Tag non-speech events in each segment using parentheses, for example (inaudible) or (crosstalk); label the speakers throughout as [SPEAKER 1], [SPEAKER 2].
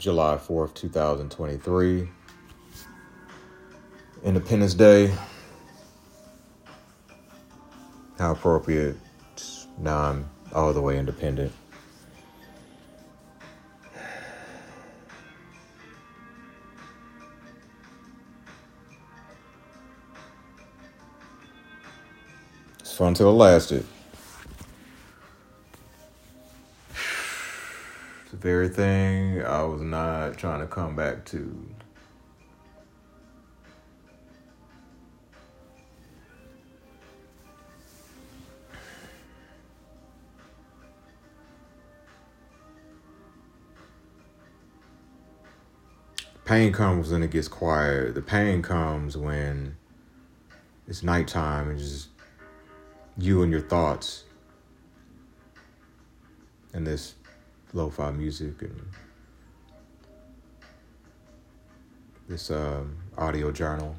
[SPEAKER 1] July 4th, 2023. Independence Day. How appropriate. Now I'm all the way independent. It's fun till it lasted. Very thing I was not trying to come back to. Pain comes when it gets quiet. The pain comes when it's nighttime and just you and your thoughts and this lo-fi music and this um, audio journal.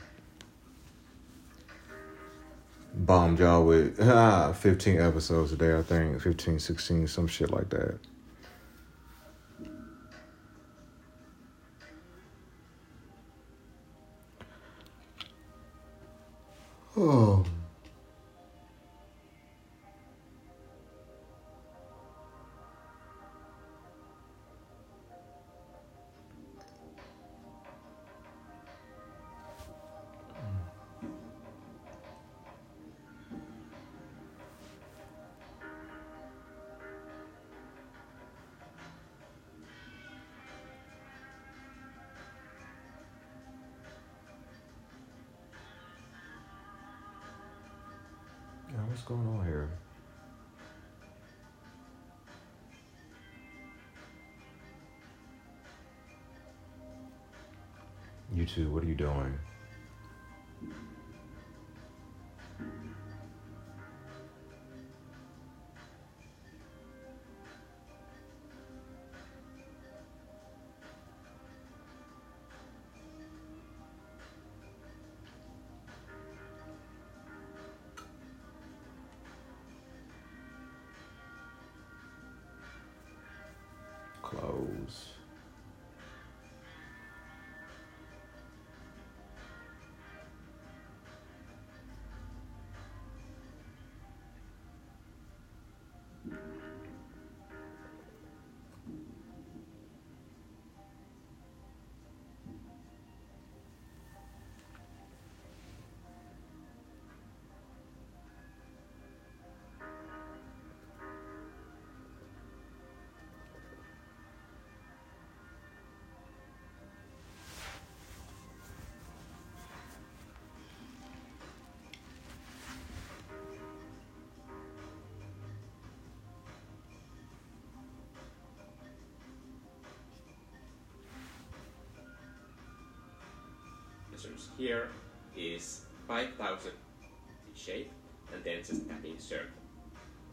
[SPEAKER 1] Bombed y'all with ah, (laughs) 15 episodes a day, I think. 15, 16, some shit like that. Oh. What's going on here? You YouTube, what are you doing?
[SPEAKER 2] Here is 5000 shape and then just tapping circle.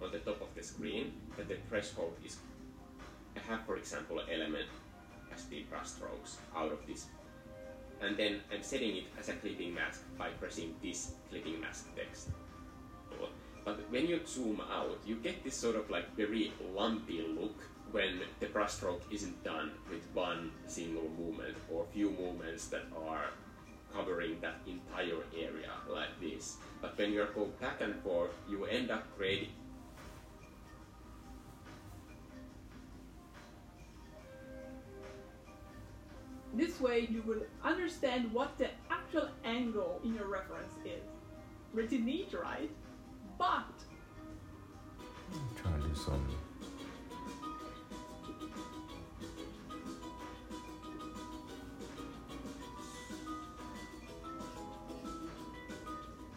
[SPEAKER 2] On the top of the screen that the threshold is I have for example an element as the brush strokes out of this. And then I'm setting it as a clipping mask by pressing this clipping mask text. But when you zoom out, you get this sort of like very lumpy look when the brushstroke isn't done with one single movement or few movements that are covering that entire area like this. But when you go back and forth, you end up creating
[SPEAKER 3] This way you will understand what the actual angle in your reference is. Pretty neat, right? But
[SPEAKER 1] I'm trying to do something.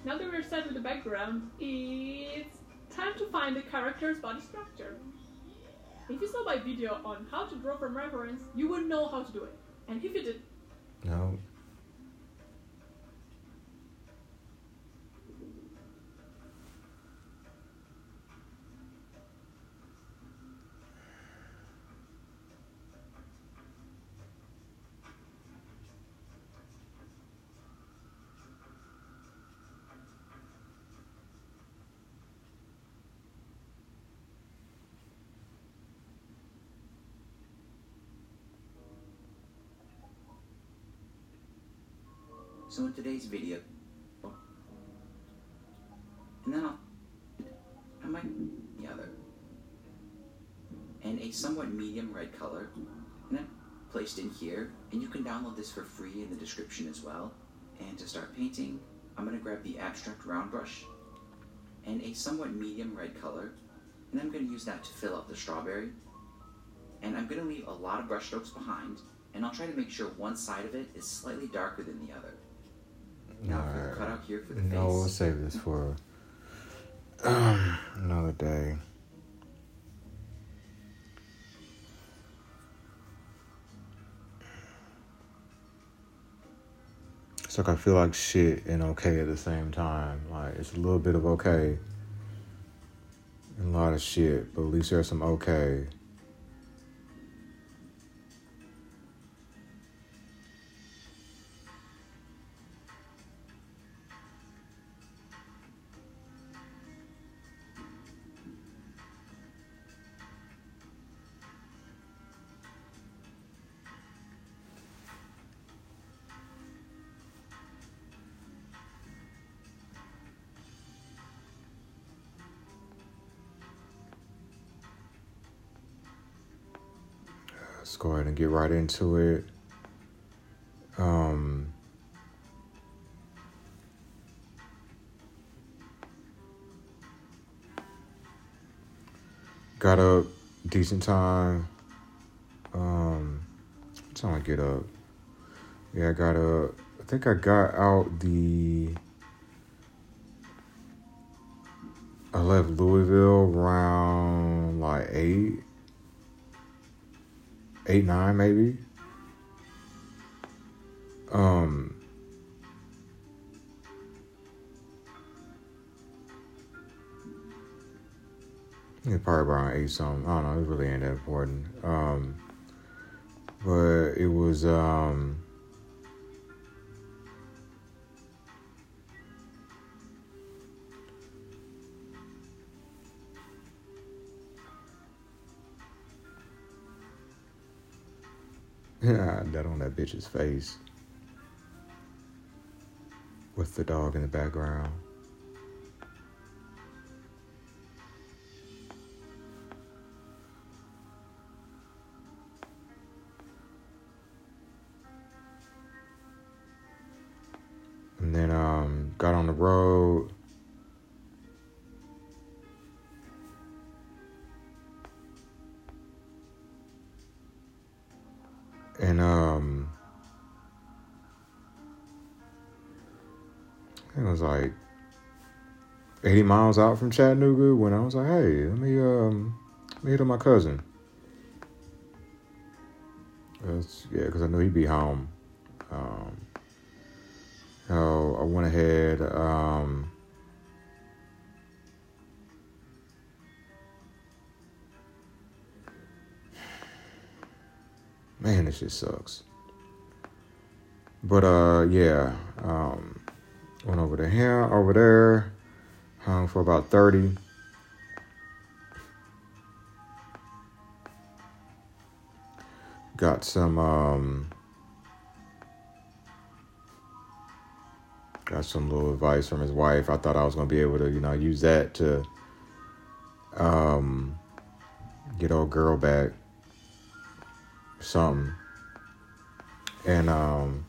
[SPEAKER 3] Now that we're set with the background, it's time to find the character's body structure. If you saw my video on how to draw from reference, you would know how to do it. And if you did,
[SPEAKER 1] No.
[SPEAKER 4] So in today's video, and then I'll, I might the other, and a somewhat medium red color, and then placed in here, and you can download this for free in the description as well. And to start painting, I'm gonna grab the abstract round brush and a somewhat medium red color, and I'm gonna use that to fill out the strawberry. And I'm gonna leave a lot of brush strokes behind, and I'll try to make sure one side of it is slightly darker than the other. Now for the cutout here for the
[SPEAKER 1] No, we'll save this for um, (clears throat) another day. It's like I feel like shit and okay at the same time. Like it's a little bit of okay and a lot of shit, but at least there's some okay. Let's go ahead and get right into it. Um, got up decent time. Um, what time I get up? Yeah, I got up. I think I got out the. I left Louisville around like eight eight nine maybe. Um it's probably around eight something. I don't know. It really ain't that important. Um but it was um that on that bitch's face. With the dog in the background. It was like 80 miles out from Chattanooga when I was like, hey, let me um let me hit on my cousin. That's, yeah, because I knew he'd be home. Um, so I went ahead. Um, man, this shit sucks. But uh, yeah, um, went over to him over there, hung for about thirty. Got some um, got some little advice from his wife. I thought I was gonna be able to, you know, use that to um, get old girl back, something, and um.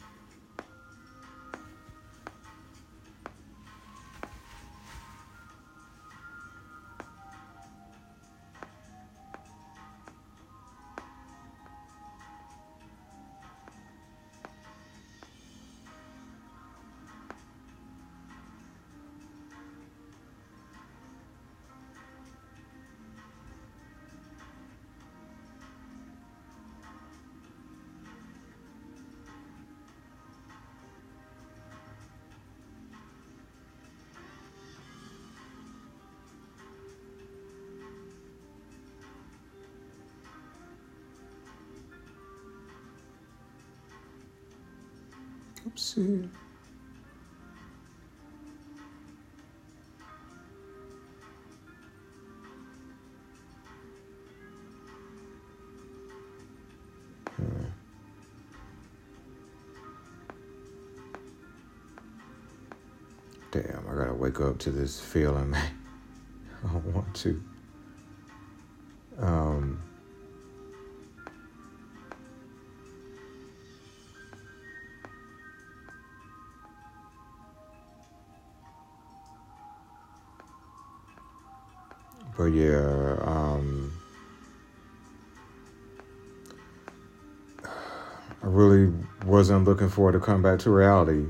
[SPEAKER 1] Damn, I gotta wake up to this feeling. (laughs) I don't want to. Um, but yeah, um, I really wasn't looking forward to come back to reality.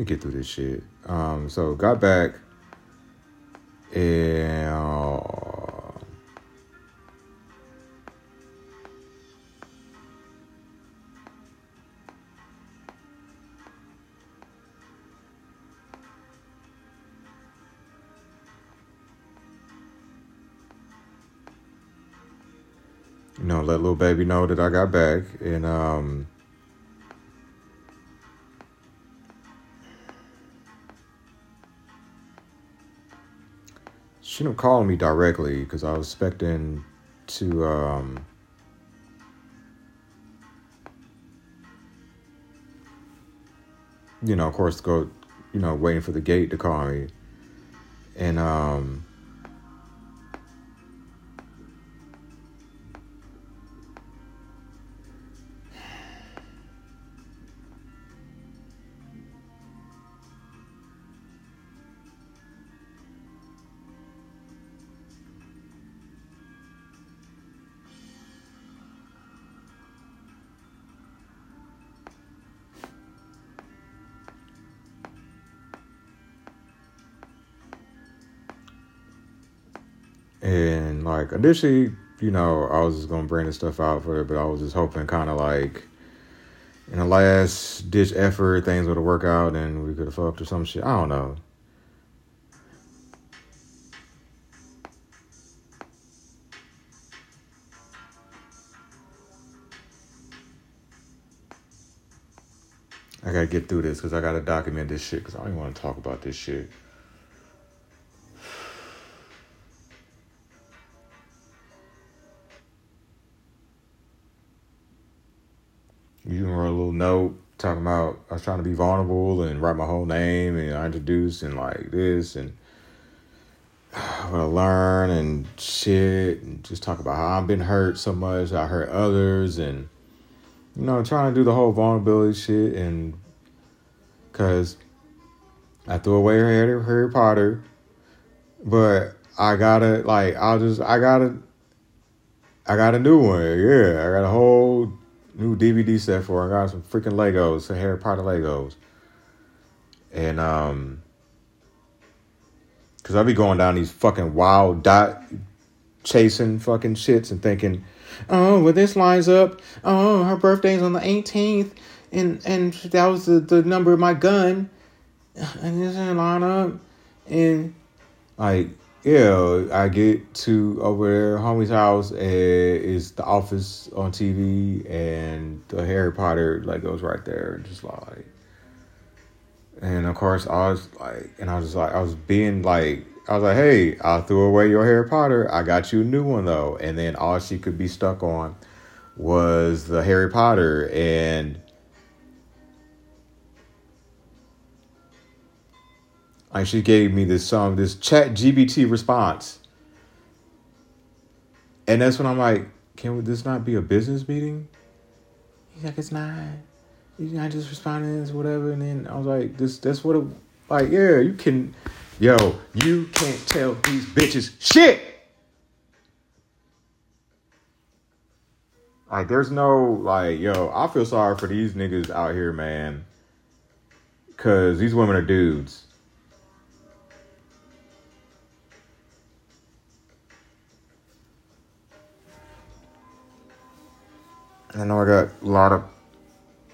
[SPEAKER 1] Me get through this shit. Um, so got back and uh, you know, let little baby know that I got back and um she didn't call me directly because I was expecting to um you know, of course go you know, waiting for the gate to call me. And um like initially, you know, I was just gonna bring this stuff out for it, but I was just hoping kind of like in a last ditch effort, things would worked out and we could have fucked or some shit. I don't know. I gotta get through this because I gotta document this shit because I don't even want to talk about this shit. I was trying to be vulnerable and write my whole name and I introduced and like this and (sighs) what I learn and shit and just talk about how I've been hurt so much, I hurt others and you know, trying to do the whole vulnerability shit and cause I threw away Harry, Harry Potter, but I gotta like I'll just I gotta I got a new one. Yeah, I got a whole new DVD set for. I got some freaking Legos, some Harry Potter Legos, and um, cause I be going down these fucking wild dot chasing fucking shits and thinking, oh, well this lines up. Oh, her birthday's on the 18th, and and that was the, the number of my gun, and this didn't line up, and like yeah, I get to over there, homie's house, and it's the office on TV, and the Harry Potter like goes right there, just like, and of course I was like, and I was like, I was being like, I was like, hey, I threw away your Harry Potter, I got you a new one though, and then all she could be stuck on was the Harry Potter, and Like she gave me this um this chat GBT response. And that's when I'm like, can this not be a business meeting? He's like, it's not. You're not just responding to whatever. And then I was like, this that's what it like, yeah, you can yo, you can't tell these bitches shit. Like there's no like, yo, I feel sorry for these niggas out here, man. Cause these women are dudes. I know I got a lot of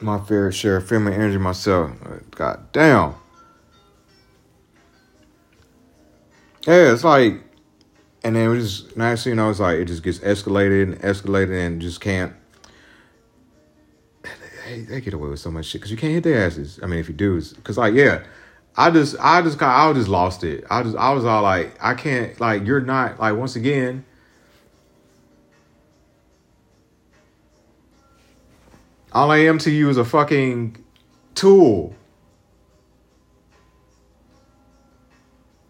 [SPEAKER 1] my fair share of feminine energy myself. God damn. Yeah, it's like, and then we just you know, it's like it just gets escalated and escalated and just can't. they, they get away with so much shit because you can't hit their asses. I mean, if you do, because like yeah, I just I just got I just lost it. I just I was all like I can't like you're not like once again. All I am to you is a fucking tool.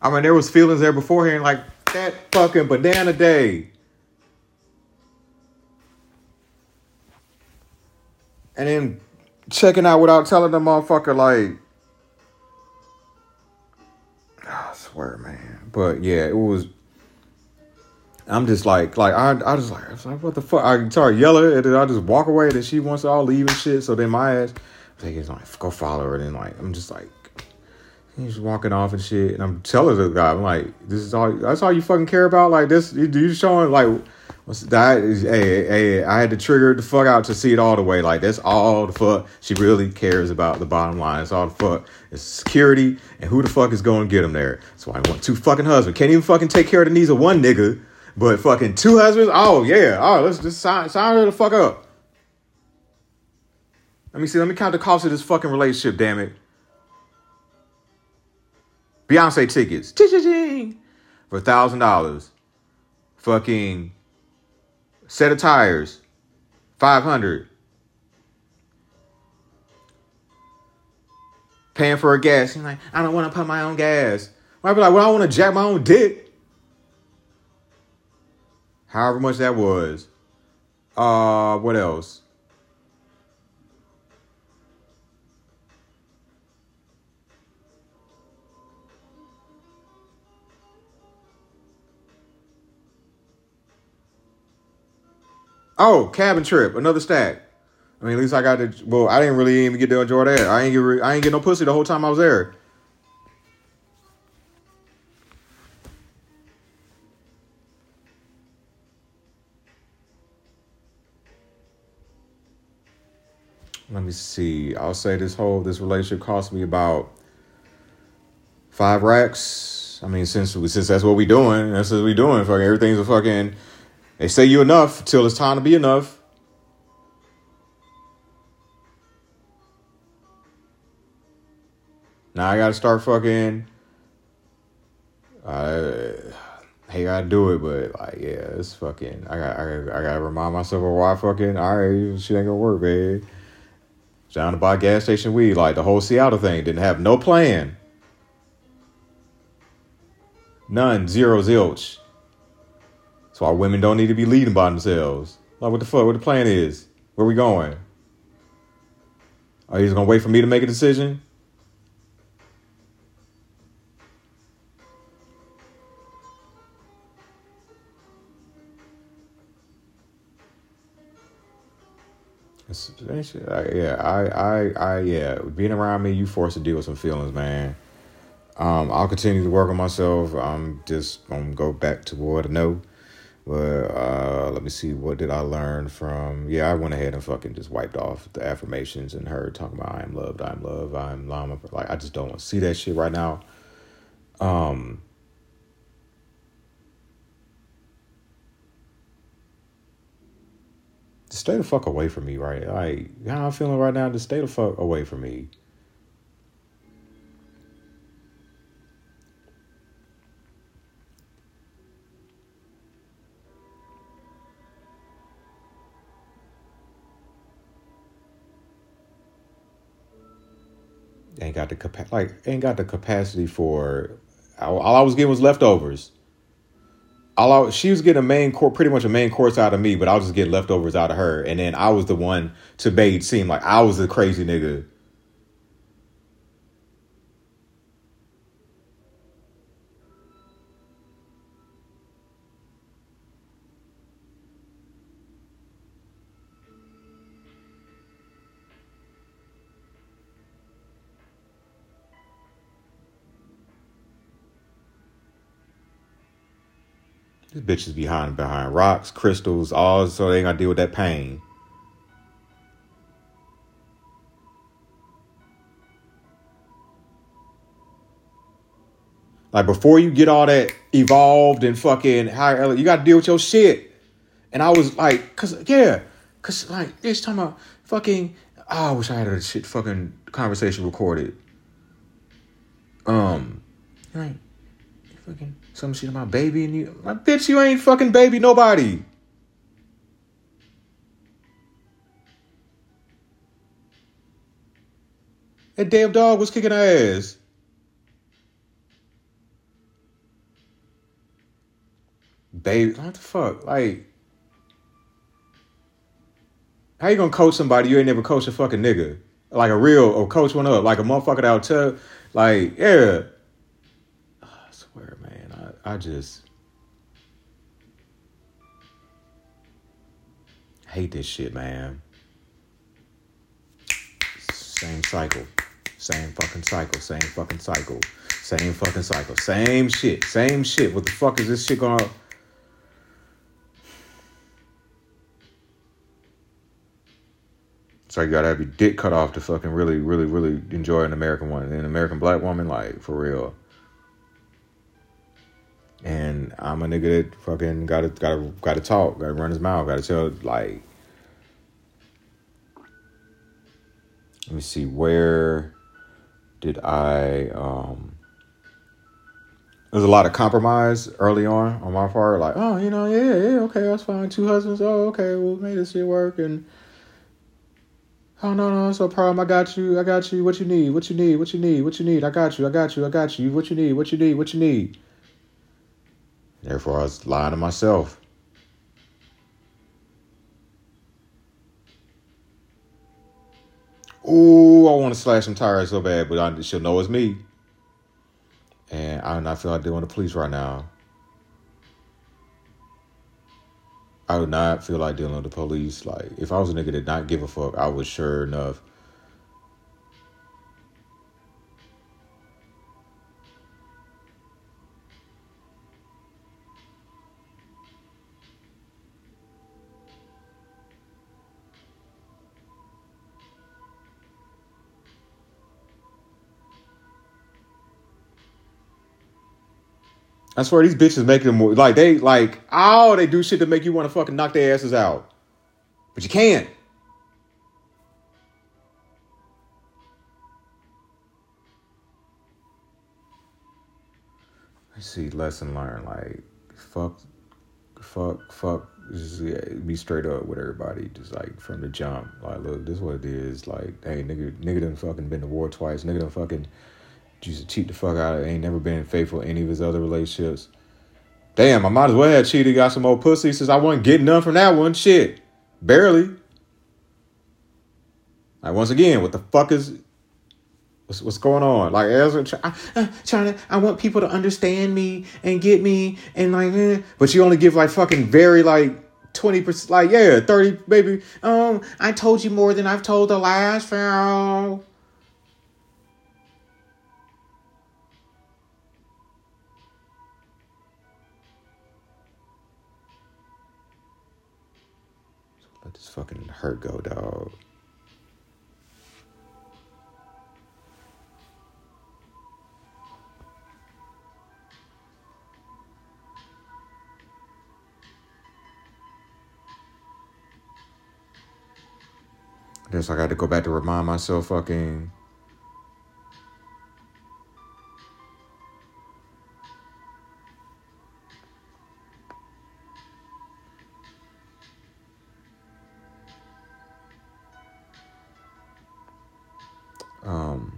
[SPEAKER 1] I mean, there was feelings there beforehand, like that fucking banana day. And then checking out without telling the motherfucker, like, I swear, man. But yeah, it was. I'm just like, like I, I just like, I was like, what the fuck? I start yelling, and then I just walk away. And then she wants to all leave and shit. So then my ass, I think it's like, go follow her. And then like, I'm just like, he's walking off and shit. And I'm telling the guy, I'm like, this is all. That's all you fucking care about. Like this, you, you showing like. What's that? Hey, hey, I had to trigger the fuck out to see it all the way. Like that's all the fuck she really cares about. The bottom line, it's all the fuck. It's security and who the fuck is going to get him there. That's why I want two fucking husbands. Can't even fucking take care of the needs of one nigga, but fucking two husbands. Oh yeah. Oh, let's just sign sign her the fuck up. Let me see. Let me count the cost of this fucking relationship. Damn it. Beyonce tickets, Ching-ching-ching. for thousand dollars. Fucking set of tires, five hundred. Paying for a gas. Like, I don't want to put my own gas. I'd be like, well, I want to jack my own dick. However much that was. Uh, what else? Oh, cabin trip, another stack. I mean, at least I got to. Well, I didn't really even get to enjoy that. I ain't get. I ain't get no pussy the whole time I was there. Me see. I'll say this whole this relationship cost me about five racks. I mean, since we since that's what we doing, that's what we doing. Fucking everything's a fucking. They say you enough till it's time to be enough. Now I gotta start fucking. I hey, gotta do it, but like, yeah, it's fucking. I got, I, I gotta remind myself of why fucking. All right, shit ain't gonna work, babe. Down to buy gas station weed, like the whole Seattle thing, didn't have no plan. None, zero, zilch. That's why women don't need to be leading by themselves. Like, what the fuck? What the plan is? Where we going? Are you just gonna wait for me to make a decision? Yeah, I, I, I, yeah. Being around me, you forced to deal with some feelings, man. Um, I'll continue to work on myself. I'm just gonna go back to what I know. But uh, let me see, what did I learn from? Yeah, I went ahead and fucking just wiped off the affirmations and her talking about I am loved, I am loved, I am llama. Like I just don't want to see that shit right now. Um, stay the fuck away from me, right? Like how I'm feeling right now, just stay the fuck away from me. ain't got the capa- like ain't got the capacity for all I was getting was leftovers. I, she was getting a main course, pretty much a main course out of me, but I was just getting leftovers out of her, and then I was the one to make it seem like I was the crazy nigga. These bitches behind behind rocks, crystals, all so they ain't gotta deal with that pain. Like before you get all that evolved and fucking higher, you gotta deal with your shit. And I was like, cause yeah, cause like this time about fucking Oh, I wish I had a shit fucking conversation recorded. Um, you fucking some shit about baby and you, my bitch, you ain't fucking baby nobody. That damn dog was kicking her ass. Baby, what the fuck? Like, how you gonna coach somebody you ain't never coached a fucking nigga? Like a real or coach one up, like a motherfucker that'll tell, like, yeah. I just hate this shit, man. Same cycle. Same fucking cycle. Same fucking cycle. Same fucking cycle. Same shit. Same shit. What the fuck is this shit gonna So you gotta have your dick cut off to fucking really, really, really enjoy an American. And an American black woman, like, for real. And I'm a nigga that fucking gotta gotta gotta talk, gotta run his mouth, gotta tell like let me see where did I um there's a lot of compromise early on on my part, like, oh, you know, yeah, yeah, okay, that's fine. Two husbands, oh, okay, we'll make this shit work and Oh no, no, it's no problem. I got you. I got you. What you need? What you need? What you need? What you need? I got you. I got you. I got you. What you need? What you need? What you need? Therefore, I was lying to myself. Ooh, I want to slash some tires so bad, but I, she'll know it's me. And I do not feel like dealing with the police right now. I would not feel like dealing with the police. Like, if I was a nigga that did not give a fuck, I would sure enough. I swear these bitches make them like they like oh they do shit to make you want to fucking knock their asses out, but you can't. I see lesson learned like fuck, fuck, fuck. Just yeah, be straight up with everybody, just like from the jump. Like, look, this is what it is. Like, hey, nigga, nigga done fucking been to war twice. Nigga done fucking used to cheat the fuck out of. it. Ain't never been faithful in any of his other relationships. Damn, I might as well have cheated, got some old pussy since I wasn't getting none from that one. Shit. Barely. Like once again, what the fuck is what's, what's going on? Like Ezra try, I, trying to I want people to understand me and get me and like eh. but you only give like fucking very like 20% like yeah, 30 maybe um I told you more than I've told the last pharaoh. Fucking hurt go, dog. I guess I got to go back to remind myself fucking um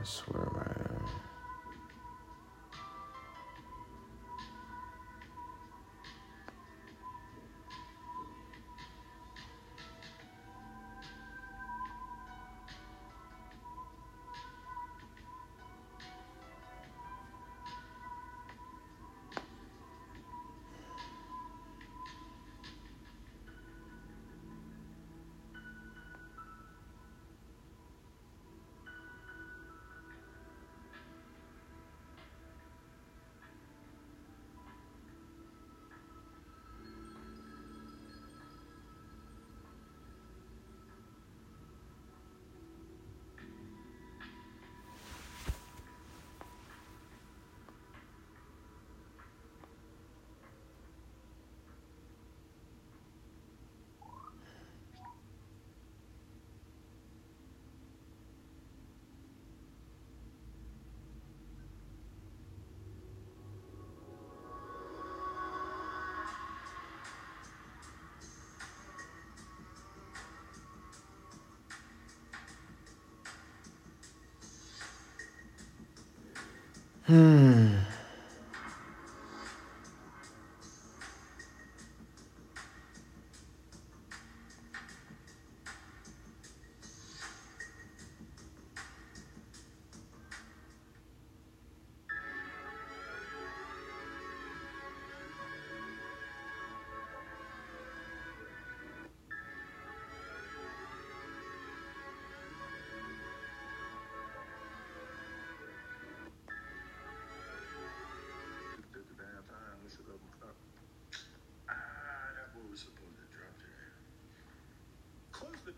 [SPEAKER 1] I swear, man.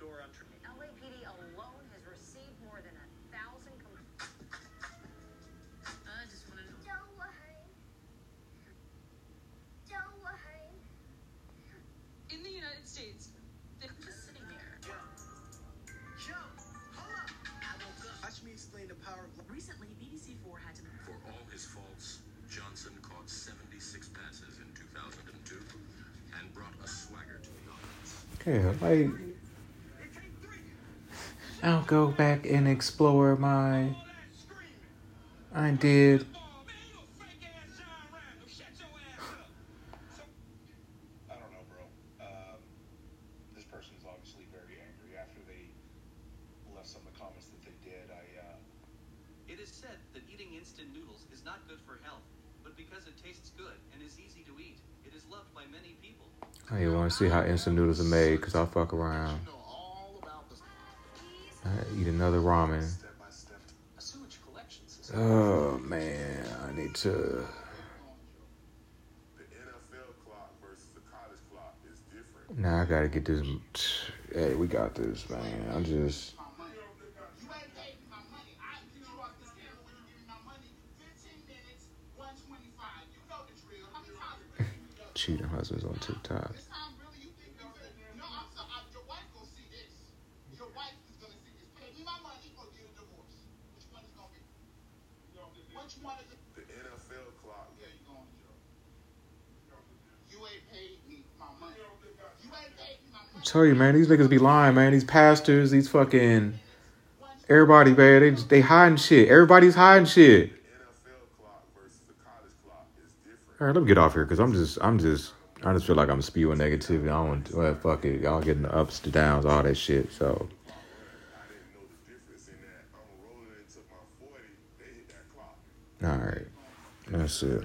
[SPEAKER 5] Door on Trinity.
[SPEAKER 6] LAPD alone has received more than a thousand complaints. I just want to know. In the United States, they're just sitting there.
[SPEAKER 5] Yo, hold up. I woke up. Watch me explain the power of
[SPEAKER 6] Recently, BBC4 had to.
[SPEAKER 7] For all his faults, Johnson caught 76 passes in 2002 and brought a swagger to the audience.
[SPEAKER 1] Yeah, like I'll go back and explore my I did
[SPEAKER 5] I don't know, bro. Um, this person is obviously very angry after they left some of the comments that they did. I, uh,
[SPEAKER 8] It is said that eating instant noodles is not good for health, but because it tastes good and is easy to eat, it is loved by many people.
[SPEAKER 1] I want to see how instant noodles are made because I'll fuck around. Another ramen.
[SPEAKER 5] step by step.
[SPEAKER 8] A sewage collection system.
[SPEAKER 1] Oh man, I need to.
[SPEAKER 9] The NFL clock versus the college clock is different.
[SPEAKER 1] Now I gotta get this. Hey, we got this, man. I'm just
[SPEAKER 10] You ain't paid me my money. I you know off this camera when you give me my money. 15 minutes, 125. You know the drill. How many times you really you know?
[SPEAKER 1] cheating husbands on TikTok.
[SPEAKER 10] This time really you think you're No, I'm sorry. I- Your wife gonna see this. Your wife is gonna see this. Pay me my money or get a divorce. Which one is gonna be? Which one is it?
[SPEAKER 9] The NFL clock.
[SPEAKER 10] Yeah, you going to jail. You ain't paid me my money. You ain't paid me my money.
[SPEAKER 1] Tell you, man, these niggas be lying, man. These pastors, these fucking everybody, man. They they hiding shit. Everybody's hiding shit. All right, let me get off here because I'm just, I'm just, I just feel like I'm spewing negativity. I don't want, well, fuck it. Y'all getting the ups, the downs, all that shit. So,
[SPEAKER 9] I didn't know the difference in that. I'm rolling and took my 40. They hit that clock.
[SPEAKER 1] all right, that's it.